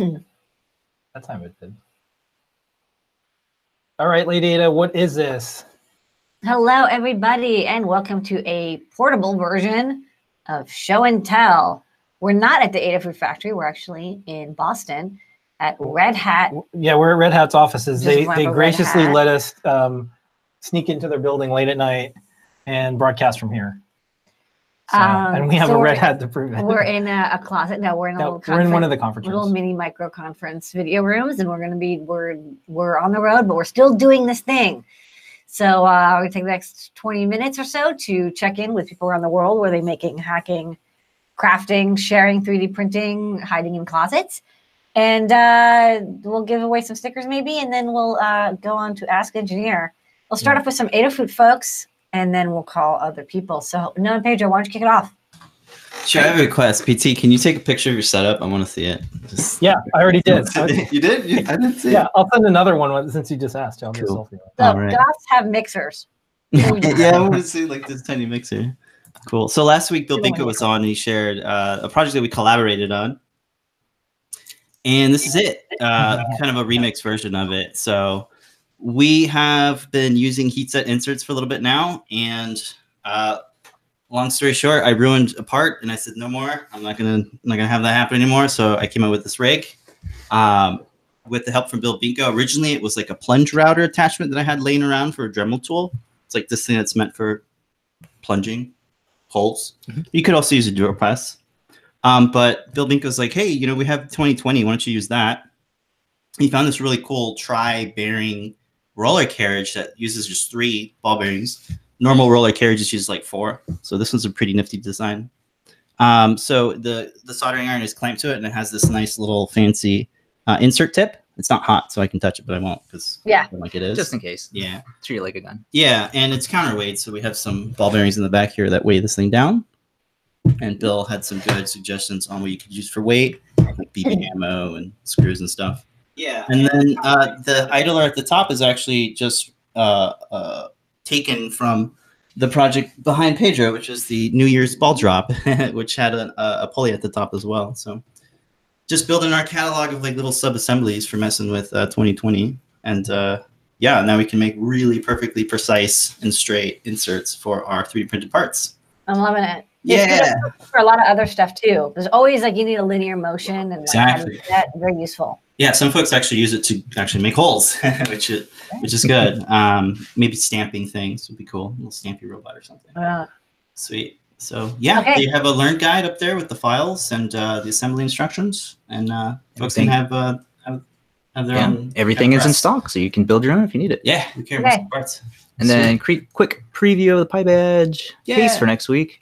that time it did. All right, Lady Ada, what is this? Hello, everybody, and welcome to a portable version of Show and Tell. We're not at the Adafruit Factory. We're actually in Boston at Red Hat. Yeah, we're at Red Hat's offices. Just They they graciously let us um, sneak into their building late at night and broadcast from here. So, Um, and we have so a Red Hat to prove it. We're in a, a closet. No, we're in a No, little we're in one of the conference- little rooms. mini micro conference video rooms, and we're going to be we're we're on the road, but we're still doing this thing. So uh, we're gonna take the next twenty minutes or so to check in with people around the world. Where they making, hacking, crafting, sharing, three D printing, hiding in closets, and uh, we'll give away some stickers maybe, and then we'll uh, go on to Ask Engineer. We'll start off with some Adafruit folks, and then we'll call other people. So, no, Pedro, why don't you kick it off? Sure, I have a request. PT, can you take a picture of your setup? I want to see it. Just... Yeah, I already did. you did? You- I didn't see yeah, it. I'll send another one since you just asked. I'll do a Cool. selfie. So, All right. Goths have mixers. yeah, I want to see like this tiny mixer. Cool. So last week, Bill Good one, Binko was on and he shared uh, a project that we collaborated on. And this is it, uh, kind of a remix version of it. So we have been using heat set inserts for a little bit now. And uh, long story short, I ruined a part and I said, no more. I'm not going to, I'm not to have that happen anymore. So I came up with this rig. Um, with the help from Bill Binko. Originally, it was like a plunge router attachment that I had laying around for a Dremel tool. It's like this thing that's meant for plunging holes. You could also use a dual press. Um, but Bill Binko's like, hey, you know, we have 2020. Why don't you use that? He found this really cool tri bearing roller carriage that uses just three ball bearings. Normal roller carriages use like four. So this one's a pretty nifty design. Um, so the the soldering iron is clamped to it and it has this nice little fancy uh, insert tip. It's not hot, so I can touch it, but I won't because Yeah. like it is. just in case. yeah. Treat it like a gun. Yeah, and it's counterweight, so we have some ball bearings in the back here that weigh this thing down. And Bill had some good suggestions on what you could use for weight, like BB ammo and screws and stuff. Yeah, and then uh, the idler at the top is actually just uh, uh, taken from the project behind Pedro, which is the New Year's ball drop, which had a, a pulley at the top as well. So just building our catalog of like little sub assemblies for messing with uh, 2020, and uh, yeah, now we can make really perfectly precise and straight inserts for our 3D printed parts. I'm loving it. Yeah. For a lot of other stuff too. There's always like you need a linear motion and like, how do you Exactly. do that very useful. Yeah, some folks actually use it to actually make holes, which is which is good. Um, maybe stamping things would be cool. A little stampy robot or something. Uh, Sweet. So yeah, Okay. they have a learn guide up there with the files and uh, the assembly instructions, and uh, folks can have uh, have, have their Yeah, own. everything is in stock, so you can build your own if you need it. Yeah, we care Okay. about some parts. And then cre- quick preview of the PyBadge case for next week.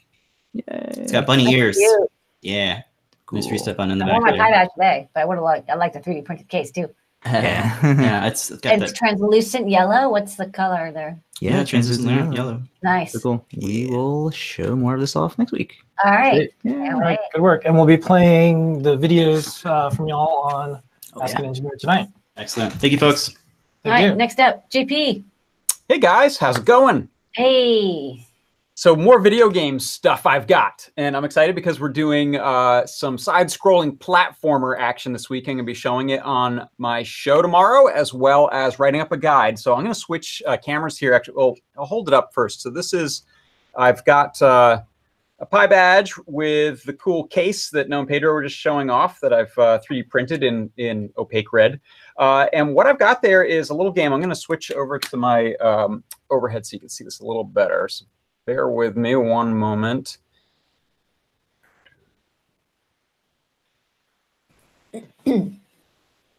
Yay. It's got bunny that's ears. cute. Yeah, Cool. mystery step on in the I back. want my there. tie badge today, but I would have liked I like the 3D printed case too. Yeah. yeah, it's got it's that. translucent yellow. What's the color there? Yeah, translucent yellow. yellow. Nice. So cool. We will show more of this off next week. All right. Yeah. Can't All right, good work. And we'll be playing the videos uh, from y'all on Oh, Ask yeah. an Engineer tonight. Excellent. Thank you, folks. All Thank right. you. Next up, JP. Hey guys, how's it going? Hey. So more video game stuff I've got, and I'm excited because we're doing uh, some side-scrolling platformer action this week. I'm going to be showing it on my show tomorrow, as well as writing up a guide. So I'm going to switch uh, cameras here. Actually, well, I'll hold it up first. So this is, I've got uh, a PyBadge with the cool case that Noam Pedro were just showing off that I've uh, 3D printed in in opaque red. Uh, and what I've got there is a little game. I'm going to switch over to my um, overhead so you can see this a little better. So bear with me one moment.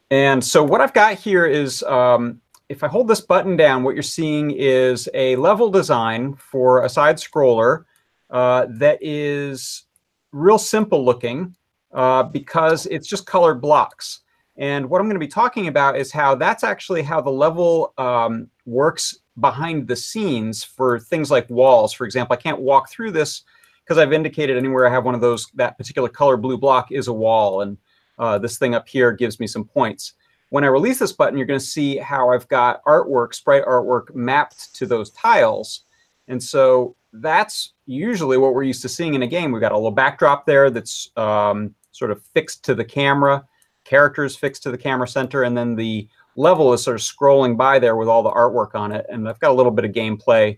and so what I've got here is, um, if I hold this button down, what you're seeing is a level design for a side scroller uh, that is real simple looking uh, because it's just colored blocks. And what I'm going to be talking about is how that's actually how the level um, works behind the scenes for things like walls. For example, I can't walk through this because I've indicated anywhere I have one of those, that particular color blue block is a wall. And uh, this thing up here gives me some points. When I release this button, you're going to see how I've got artwork, sprite artwork mapped to those tiles. And so that's usually what we're used to seeing in a game. We've got a little backdrop there that's um, sort of fixed to the camera characters fixed to the camera center, and then the level is sort of scrolling by there with all the artwork on it. And I've got a little bit of gameplay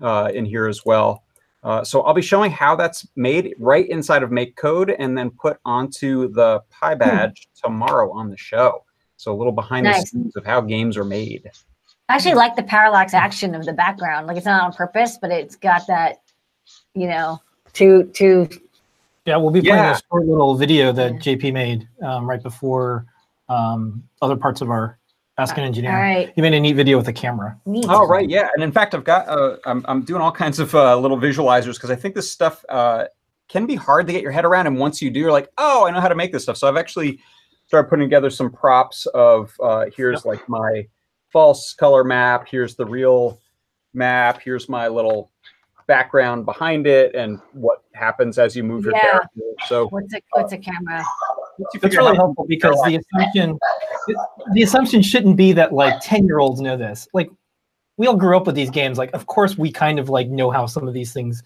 uh, in here as well. Uh, so I'll be showing how that's made right inside of MakeCode and then put onto the PyBadge tomorrow on the show. So a little behind Nice. the scenes of how games are made. I actually like the parallax action of the background. Like it's not on purpose, but it's got that, you know, to to Yeah, we'll be playing Yeah. a short little video that JP made um, right before um, other parts of our Ask an Engineer. right. He made a neat video with the camera. Neat. Oh right, yeah, and in fact, I've got uh, I'm I'm doing all kinds of uh, little visualizers because I think this stuff uh, can be hard to get your head around, and once you do, you're like, oh, I know how to make this stuff. So I've actually started putting together some props of uh, here's like my false color map, here's the real map, here's my little background behind it, and what happens as you move your Yeah. character. So What's a uh, what's a camera? once That's really helpful because the assumption the assumption shouldn't be that like 10 year olds know this. Like we all grew up with these games. Like of course we kind of like know how some of these things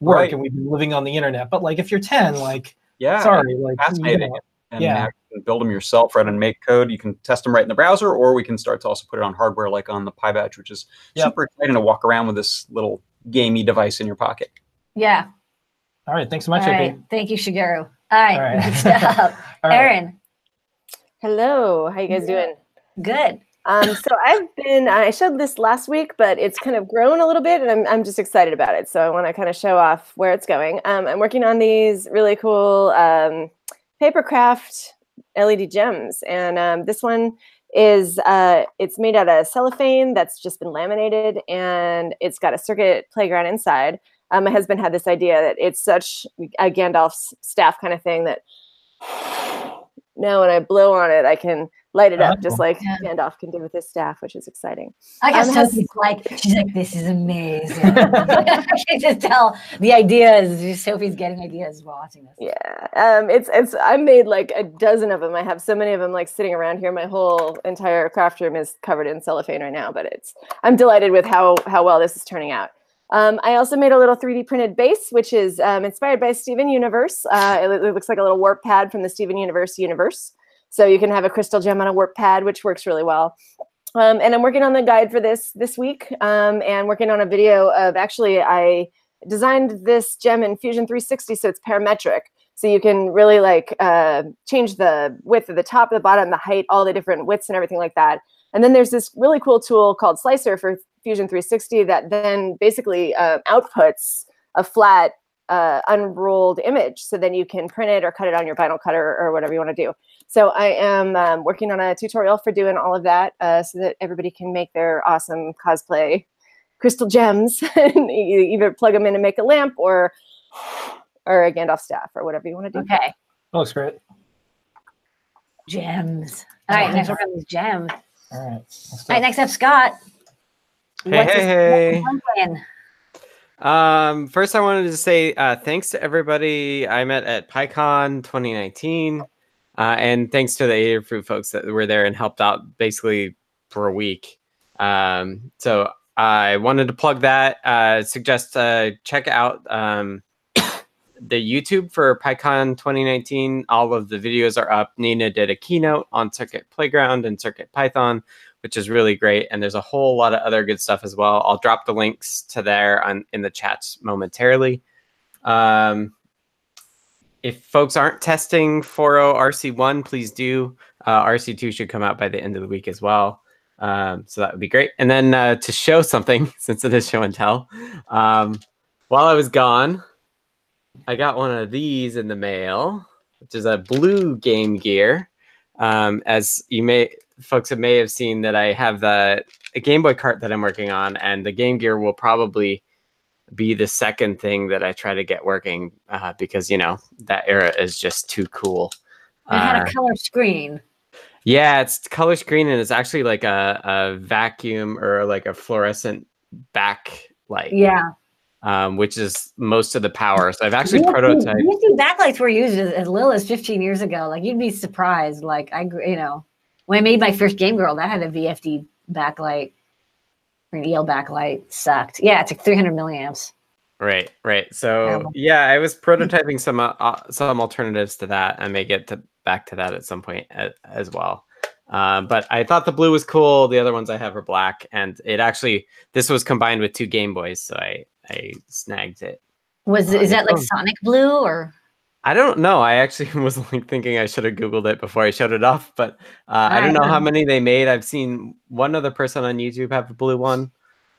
work Right. and we've been living on the internet. But like if you're 10, like yeah, sorry, like you fascinating. know, and Yeah. you can build them yourself right and make code. You can test them right in the browser, or we can start to also put it on hardware, like on the PyBadge, which is Yep. super exciting to walk around with this little gamey device in your pocket. Yeah. all right, thanks so much, right. JP. Thank you, Shigeru. All right. All right. Good stuff. All right. Erin. Hello, how you guys doing? Good. Um, so I've been I showed this last week, but it's kind of grown a little bit, and I'm I'm just excited about it. So I want to kind of show off where it's going. Um, I'm working on these really cool um, papercraft LED gems, and um, this one is uh, it's made out of cellophane that's just been laminated, and it's got a circuit playground inside. Um, my husband had this idea that it's such a Gandalf's staff kind of thing that now when I blow on it, I can light it up Oh. just like Yeah. Gandalf can do with his staff, which is exciting. I guess Um, has- Sophy's like, she's like, this is amazing. I can just tell the idea is Sophy's getting ideas while watching this. Yeah, um, it's it's I made like a dozen of them. I have so many of them like sitting around here. My whole entire craft room is covered in cellophane right now, but it's I'm delighted with how how well this is turning out. Um, I also made a little 3D printed base, which is um, inspired by Steven Universe. Uh, it, it looks like a little warp pad from the Steven Universe universe. So you can have a crystal gem on a warp pad, which works really well. Um, and I'm working on the guide for this this week, um, and working on a video of actually I designed this gem in Fusion 360, so it's parametric. So you can really like uh, change the width of the top, the bottom, the height, all the different widths and everything like that. And then there's this really cool tool called Slicer for Fusion 360 that then basically uh, outputs a flat uh, unrolled image. So then you can print it or cut it on your vinyl cutter or whatever you want to do. So I am um, working on a tutorial for doing all of that uh, so that everybody can make their awesome cosplay crystal gems and either plug them in and make a lamp or or a Gandalf staff or whatever you want to do. Okay. That looks great. Gems. All right, next work on these gems. All right. All right, next up, Scott. Hey, hey, hey. what's the plan? Um, first, I wanted to say uh, thanks to everybody I met at PyCon 2019, uh, and thanks to the Adafruit folks that were there and helped out basically for a week. Um, so I wanted to plug that. Uh, suggest uh, check out um, the YouTube for PyCon 2019. All of the videos are up. Nina did a keynote on Circuit Playground and Circuit Python which is really great. And there's a whole lot of other good stuff as well. I'll drop the links to there on in the chats momentarily. Um, if folks aren't testing 4.0 RC1, please do. Uh, RC2 should come out by the end of the week as well. Um, so that would be great. And then uh, to show something, since it is show and tell, um, while I was gone, I got one of these in the mail, which is a blue Game Gear. Um, as you may folks have may have seen that I have the a Game Boy cart that I'm working on, and the Game Gear will probably be the second thing that I try to get working uh, because you know that era is just too cool. It had Uh, a color screen. yeah, it's color screen and it's actually like a, a vacuum or like a fluorescent backlight, Yeah. um, which is most of the power. So I've actually VFD prototyped. VFD backlights were used as, as little as 15 years ago. Like you'd be surprised. Like I, you know, when I made my first Game Grrl, that had a VFD backlight, or an EL backlight. Sucked. Yeah, it's like 300 milliamps. Right, right. So yeah, I was prototyping some uh, uh, some alternatives to that. I may get to back to that at some point a, as well. Um, but I thought the blue was cool. The other ones I have are black, and it actually this was combined with two Game Boys, so I I snagged it. Was is that like Sonic Blue or? I don't know. I actually was like thinking I should have googled it before I showed it off, but uh, I don't know how many they made. I've seen one other person on YouTube have a blue one,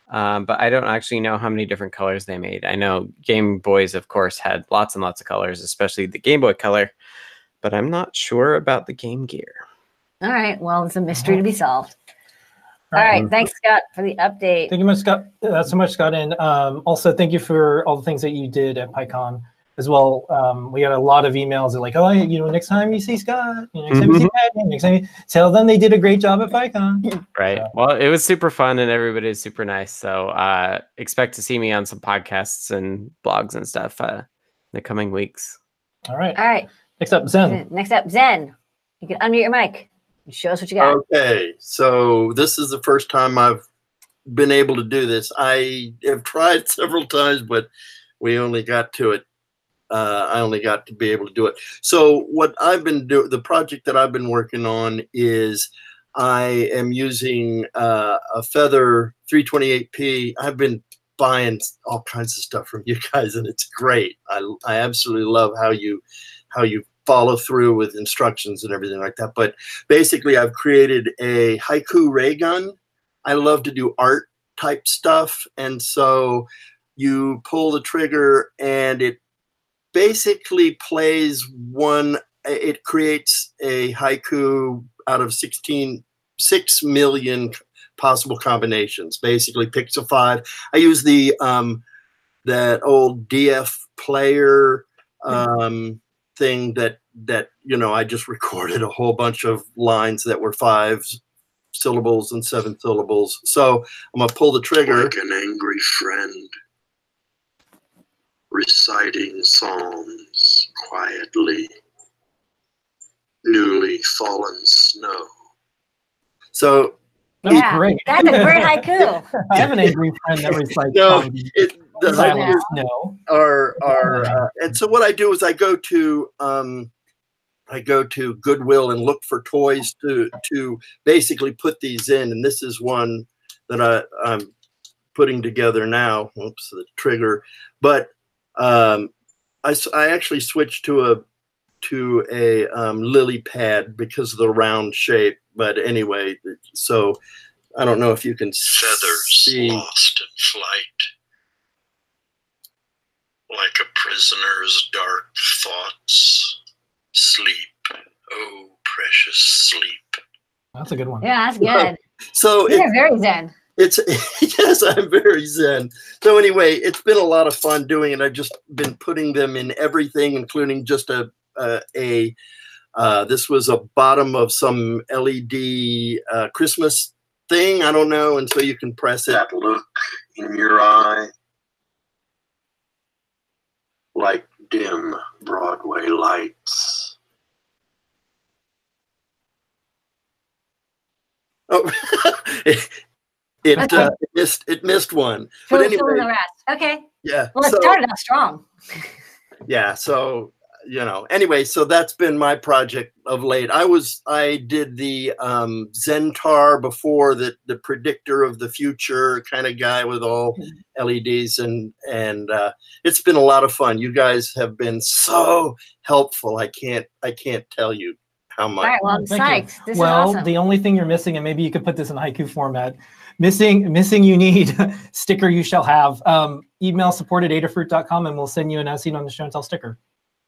um, but I don't actually know how many different colors they made. I know Game Boys, of course, had lots and lots of colors, especially the Game Boy Color, but I'm not sure about the Game Gear. All right. Well, it's a mystery to be solved. All All right. right. Thanks, Scott, for the update. Thank you much, Scott. Uh, so much, Scott. And um, also, thank you for all the things that you did at PyCon as well. Um, we got a lot of emails that like, oh, you know, next time you see Scott, you know, next time you see Patty, next time you tell them they did a great job at PyCon. Right. Yeah. Well, it was super fun and everybody's super nice. So uh, expect to see me on some podcasts and blogs and stuff uh, in the coming weeks. All right. All right. Next up, Zen. Next up, Zen. You can unmute your mic. and Show us what you got. Okay, so this is the first time I've been able to do this. I have tried several times, but we only got to it. Uh, I only got to be able to do it. So what I've been doing, the project that I've been working on is I am using uh, a Feather 328p. I've been buying all kinds of stuff from you guys, and it's great. I I absolutely love how you how you follow through with instructions and everything like that. But basically I've created a haiku ray gun. I love to do art type stuff. And so you pull the trigger and it basically plays one, it creates a haiku out of 16, 6 million possible combinations, basically picks a five. I use the, um, that old DF player, um, thing that that you know I just recorded a whole bunch of lines that were five syllables and seven syllables. So I'm gonna pull the trigger. Like an angry friend reciting psalms quietly. Newly fallen snow. So That yeah, great. that's a great haiku. I have an angry friend that was like, No, um, it, the silence, haikus no. are are uh, and so what I do is I go to um, I go to Goodwill and look for toys to to basically put these in, and this is one that I, I'm putting together now. Oops, the trigger, but um, I s- I actually switched to a to a um, lily pad because of the round shape. But anyway, so I don't know if you can Feathers see. lost in flight. Like a prisoner's dark thoughts. Sleep. Oh, precious sleep. That's a good one. Yeah, that's good. So it, You're very zen. It's yes i'm very zen so anyway it's been a lot of fun doing it i've just been putting them in everything including just a a, a uh, this was a bottom of some led uh, christmas thing i don't know and so you can press it That look in your eye. Like dim Broadway lights. oh it it, Okay. uh, it missed it missed one Fill, but anyway the rest. Okay. yeah Well, it so- started off strong. yeah so you know anyway so that's been my project of late i was i did the um zentar before the the predictor of the future kind of guy with all leds and and uh it's been a lot of fun you guys have been so helpful i can't i can't tell you how much right. Well, I'm Thank psyched. This well, is awesome. the only thing you're missing, and maybe you could put this in haiku format. Missing, missing. You need sticker. You shall have. Um, email support at adafruit.com and we'll send you an as seen on the show and tell sticker.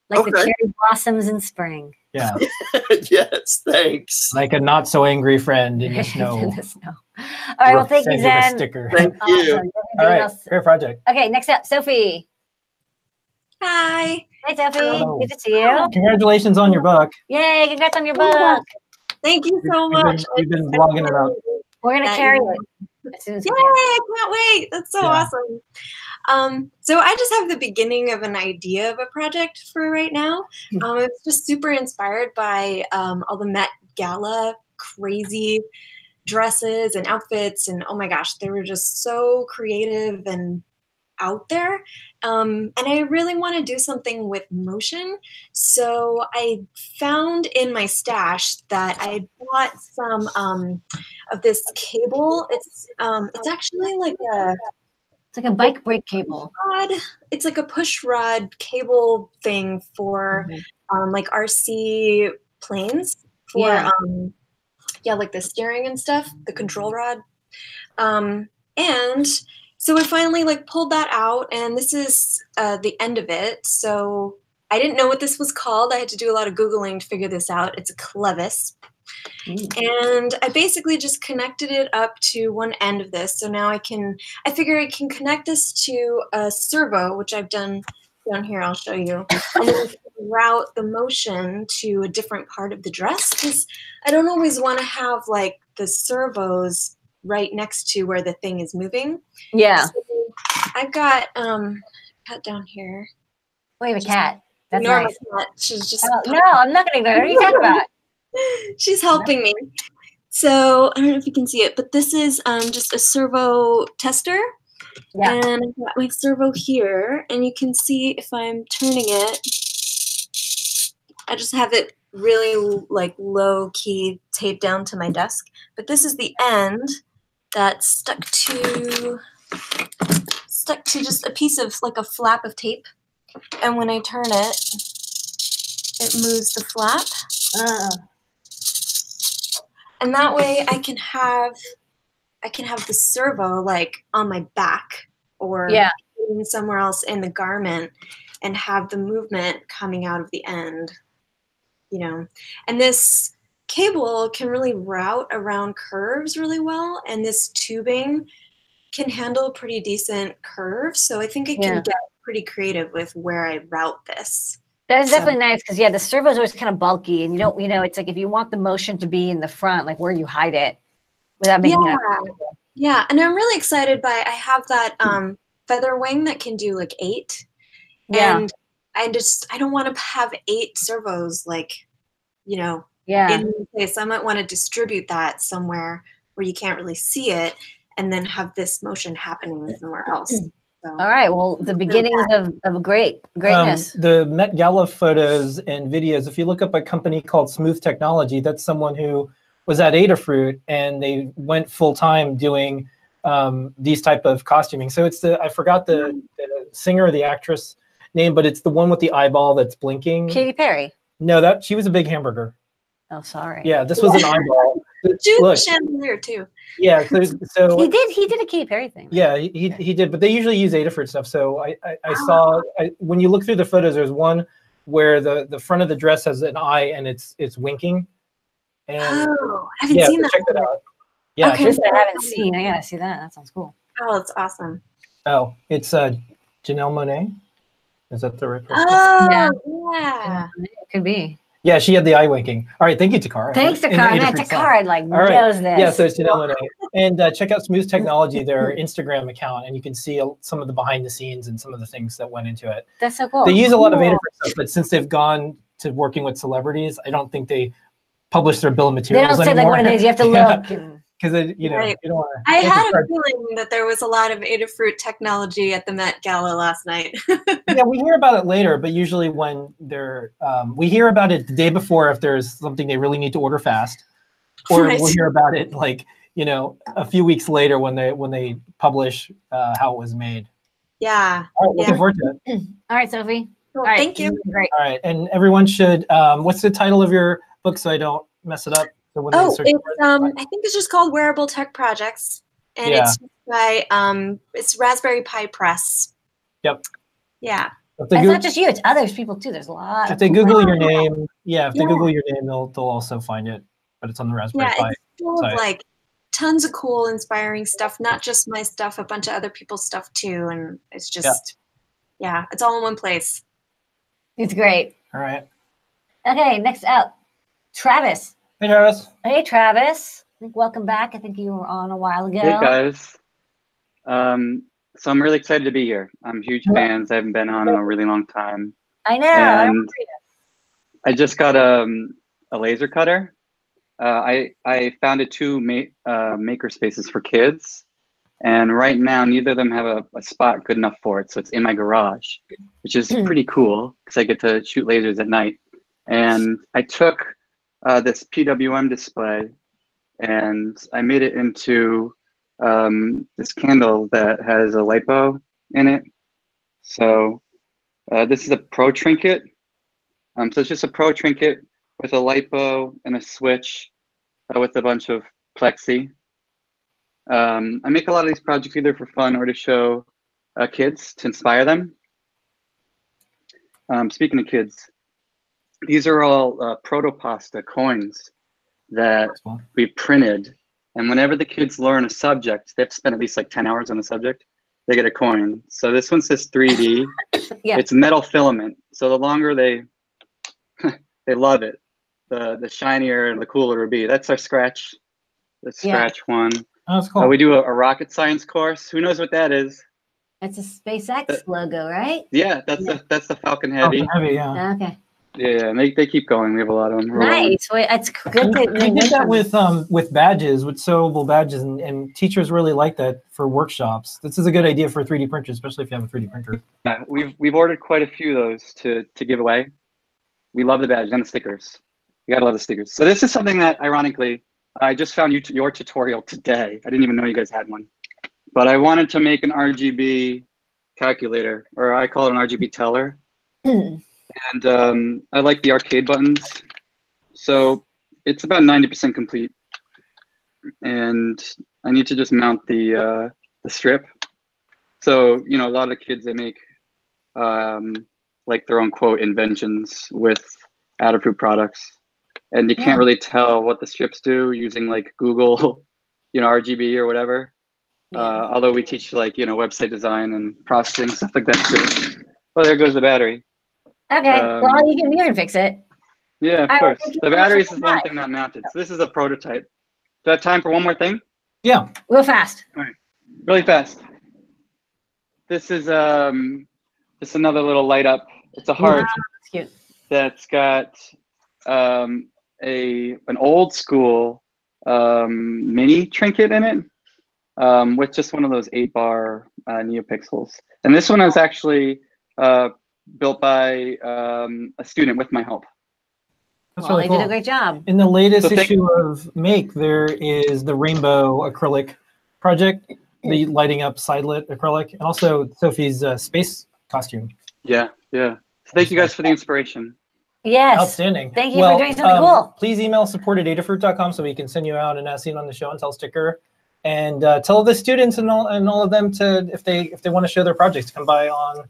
like the cherry blossoms in spring. Yeah, yes thanks like a not so angry friend in the snow. in the snow. All right. Well, thank you, Send a Zen. sticker. thank Awesome. you Everything All right, else- great project. Okay. Next up, Sophy. Hi. Hey, Sophy. Hello. Good to see you. Congratulations on your book. Yay! Congrats on your book. Thank you so You've been- much. you've been blogging it up. We're gonna carry you it as as Yay. I can't wait. That's so Yeah. awesome. Um, so I just have the beginning of an idea of a project for right now. Hmm. Um, it's just super inspired by um, all the Met Gala crazy dresses and outfits. And oh my gosh, they were just so creative. And out there. Um, and I really want to do something with motion. So I found in my stash that I bought some um, of this cable. It's um, it's actually like a It's like a bike brake cable. rod. It's like a push rod cable thing for um, like RC planes for Yeah. um, yeah, like the steering and stuff, the control rod. Um, and so I finally like pulled that out, and this is uh, the end of it. So I didn't know what this was called. I had to do a lot of googling to figure this out. It's a clevis. And I basically just connected it up to one end of this. So now I can, I figure I can connect this to a servo, which I've done down here. I'll show you. And then route the motion to a different part of the dress because I don't always want to have like the servos right next to where the thing is moving. Yeah. So I've got um cut down here. We have a cat. That's Norma nice. cat. She's just Oh, no, I'm not gonna ignore her. What are you talking about? She's helping me. So I don't know if you can see it, but this is um, just a servo tester. Yeah. And I've got my servo here, and you can see if I'm turning it, I just have it really like low key taped down to my desk. But this is the end that's stuck to stuck to just a piece of like a flap of tape. And when I turn it, it moves the flap Uh, and that way I can have I can have the servo like on my back or Yeah. somewhere else in the garment and have the movement coming out of the end you know and this cable can really route around curves really well and this tubing can handle pretty decent curves so i think i can Yeah. get pretty creative with where i route this that is So- definitely nice because yeah, the servo is always kind of bulky, and you don't, you know, it's like if you want the motion to be in the front, like where you hide it, without making yeah. it. Yeah, and I'm really excited by I have that um feather wing that can do like eight. Yeah. And I just I don't want to have eight servos like, you know, Yeah. in one place. I might want to distribute that somewhere where you can't really see it and then have this motion happening somewhere else. So All right. Well, the beginnings of, of great Um, greatness. the Met Gala photos and videos, if you look up a company called Smooth Technology, that's someone who was at Adafruit and they went full time doing um, these type of costuming. So it's the I forgot the, the singer or the actress name, but it's the one with the eyeball that's blinking. Katy Perry. No, that she was a big hamburger. Oh, sorry. Yeah, this was an eyeball. Jude Look, chandelier too. yeah. So, so He did. He did a Katy Perry thing. yeah, he, he he did, but they usually use Adafruit stuff. So I I, I saw I, when you look through the photos, there's one where the the front of the dress has an eye and it's it's winking. And Oh, I haven't yeah, seen so that. check that out. Yeah. Okay. check- I haven't seen. I gotta see that. That sounds cool. Oh, it's awesome. oh, it's uh Janelle Monáe. Is that the right person? Oh, Yeah. yeah. It could be. Yeah, she had the eye winking. All right, thank you, Takara. Thanks, Takara. Man, Takara like All right. knows this. Yeah, so it's Janelle Monáe. And uh, check out Smooth Technology, their Instagram account, and you can see some of the behind the scenes and some of the things that went into it. That's so cool. they use a lot of Cool. Adafruit stuff, but since they've gone to working with celebrities, I don't think they publish their bill of materials. They don't say like one of these. You have to look. and- because you know Right. you don't want I to. had a feeling that there was a lot of Adafruit technology at the Met Gala last night. yeah, we hear about it later, but usually when they're um, we hear about it the day before if there's something they really need to order fast, or Right. we'll hear about it like you know a few weeks later when they when they publish uh, how it was made. yeah. All right, looking Yeah. forward to it. All right, Sophy. Well, All right, thank you. Great. All right, and everyone should. Um, what's the title of your book so I don't mess it up? So when Oh, search it's um I think it's just called Wearable Tech Projects. And Yeah. it's by um it's Raspberry Pi Press. Yep. Yeah. if they, It's Goog- not just you. It's others people too. There's a lot. if they people. Google your name, yeah, if they Google your name, they'll they'll also find it. But it's on the Raspberry Yeah, Pi. it's full site. of like tons of cool, inspiring stuff. Not just my stuff, a bunch of other people's stuff too. And it's just yeah, it's all in one place. It's great. All right. Okay, next up, Travis. Hey, Travis. Hey, Travis. I think welcome back. I think you were on a while ago. Hey guys. Um, so I'm really excited to be here. I'm huge fans. I haven't been on in a really long time. I know. I And remember. I just got um, a laser cutter. Uh, I I founded two ma- uh, maker spaces for kids, And right now, neither of them have a, a spot good enough for it. So it's in my garage, which is pretty cool because I get to shoot lasers at night. And I took uh, this PWM display and I made it into um, this candle that has a lipo in it. So uh, this is a pro trinket. Um, so it's just a pro trinket with a lipo and a switch uh, with a bunch of plexi. Um, I make a lot of these projects either for fun or to show uh, kids to inspire them. Um, speaking of kids, these are all uh, protopasta coins that we printed. And whenever the kids learn a subject, they have to spend at least like 10 hours on the subject, they get a coin. So this one says 3D. Yeah. It's metal filament. So the longer they they love it, the the shinier and the cooler it'll be. That's our scratch, the Yeah. scratch one. Oh, that's Uh, cool. we do a, a rocket science course. Who knows what that is? That's a SpaceX logo, right? Yeah, that's the that's the Falcon Heavy. Falcon Heavy, yeah. Okay. Yeah, and they, they keep going. We have a lot of them. We're. Nice. Wait, it's good that we did that with um with badges with sewable badges and, and teachers really like that for workshops this is a good idea for 3d printers especially if you have a 3d printer Yeah, we've we've ordered quite a few of those to to give away. We love the badges and the stickers. You gotta love the stickers. So this is something that, ironically, I just found you your tutorial today. I didn't even know you guys had one, but I wanted to make an RGB calculator, or I call it an RGB teller. And um, I like the arcade buttons. So it's about 90% complete. And I need to just mount the, uh, the strip. So, you know, a lot of kids, they make um, like their own quote inventions with Adafruit products. And you Yeah. can't really tell what the strips do using like Google, you know, RGB or whatever. Uh, although we teach like, you know, website design and processing, stuff like that too. Well, there goes the battery. Okay. Um, well, you can you can fix it. Yeah, of I course. think The can batteries is one buy- thing not mounted. So this is a prototype. Do I have time for one more thing? yeah Real fast. Really fast. This is um just another little light up. It's a heart It's cute. that's got um a an old school um mini trinket in it. Um with just one of those eight bar uh, neopixels. And this one is actually uh built by um a student with my help. that's well, really they cool did a great job. in the latest So thank- issue of make there is the rainbow acrylic project the lighting up side lit acrylic and also sophy's uh, space costume Yeah, yeah. So thank you guys for the inspiration. Yes. Outstanding. Thank you for doing something um, cool. Please email support at adafruit.com so we can send you out an as seen on the show and tell sticker. And uh, tell the students and all and all of them to if they if they want to show their projects, come by on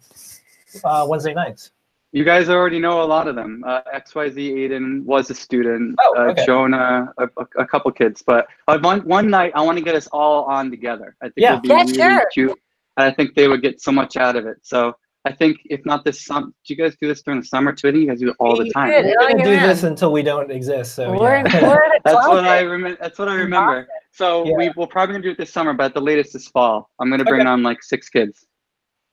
uh, Wednesday nights. You guys already know a lot of them. Uh, XYZ Aiden was a student. Oh, uh, okay. Jonah, a, a, a couple kids. But uh, one, one night, I want to get us all on together. I think Yeah. it'd be Yeah, really sure. cute. And I think they would get so much out of it. So I think if not this summer, do you guys do this during the summer too? I think you guys do it all the time. should. We're gonna do yeah. this until we don't exist. So We're, yeah. we're That's what I remember. That's what I remember. So Yeah. we will probably gonna do it this summer, but at the latest this fall. I'm gonna bring Okay. on like six kids.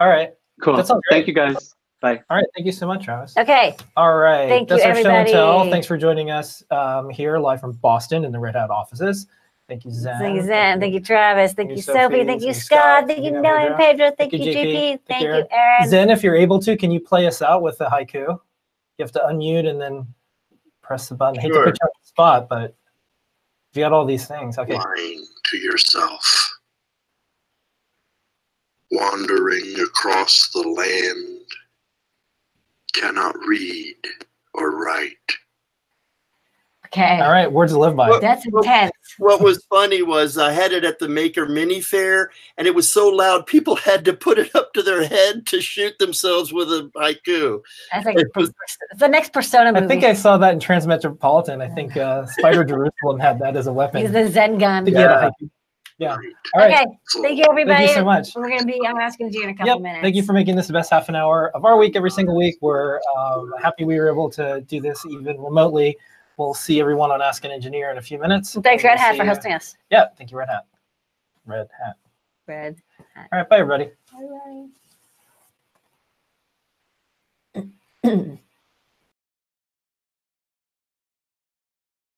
all right. Cool. That sounds Thank you guys. Bye. All right. Thank you so much, Travis. Okay. All right. Thank That's you, our show and tell. Thanks for joining us um, here live from Boston in the Red Hat offices. Thank you, Zen. Thank you, Zen. Thank you, Travis. Thank Thank you, you, Sophy. Sophy. Thank Thank you, you, Scott. Scott. Thank you, Thank Noah and Pedro. Pedro. Thank Thank you, you, JP. JP. Thank Thank you, you, Erin. Zen, if you're able to, can you play us out with the haiku? You have to unmute and then press the button. I hate to Sure. put you on the spot, but you got all these things. Okay. lying to yourself. Wandering across the land, cannot read or write. Okay. All right. Words to live by. Well- That's intense. What was funny was I had it at the Maker Mini Fair, and it was so loud people had to put it up to their head to shoot themselves with a haiku. I think It was- the next Persona movie. I think I saw that in Transmetropolitan. I think uh, Spider Jerusalem had that as a weapon. He's the Zen gun. think he had a Yeah. haiku. All right. Okay. Thank you, everybody. Thank you so much. We're gonna be. I'm asking you in a couple Yep. minutes. Thank you for making this the best half an hour of our week every single week. We're um, happy we were able to do this even remotely. We'll see everyone on Ask an Engineer in a few minutes. And Thanks, We'll Red Hat, see for you- hosting us. Yeah, thank you, Red Hat. Red Hat. Red. All right, bye, everybody. Bye.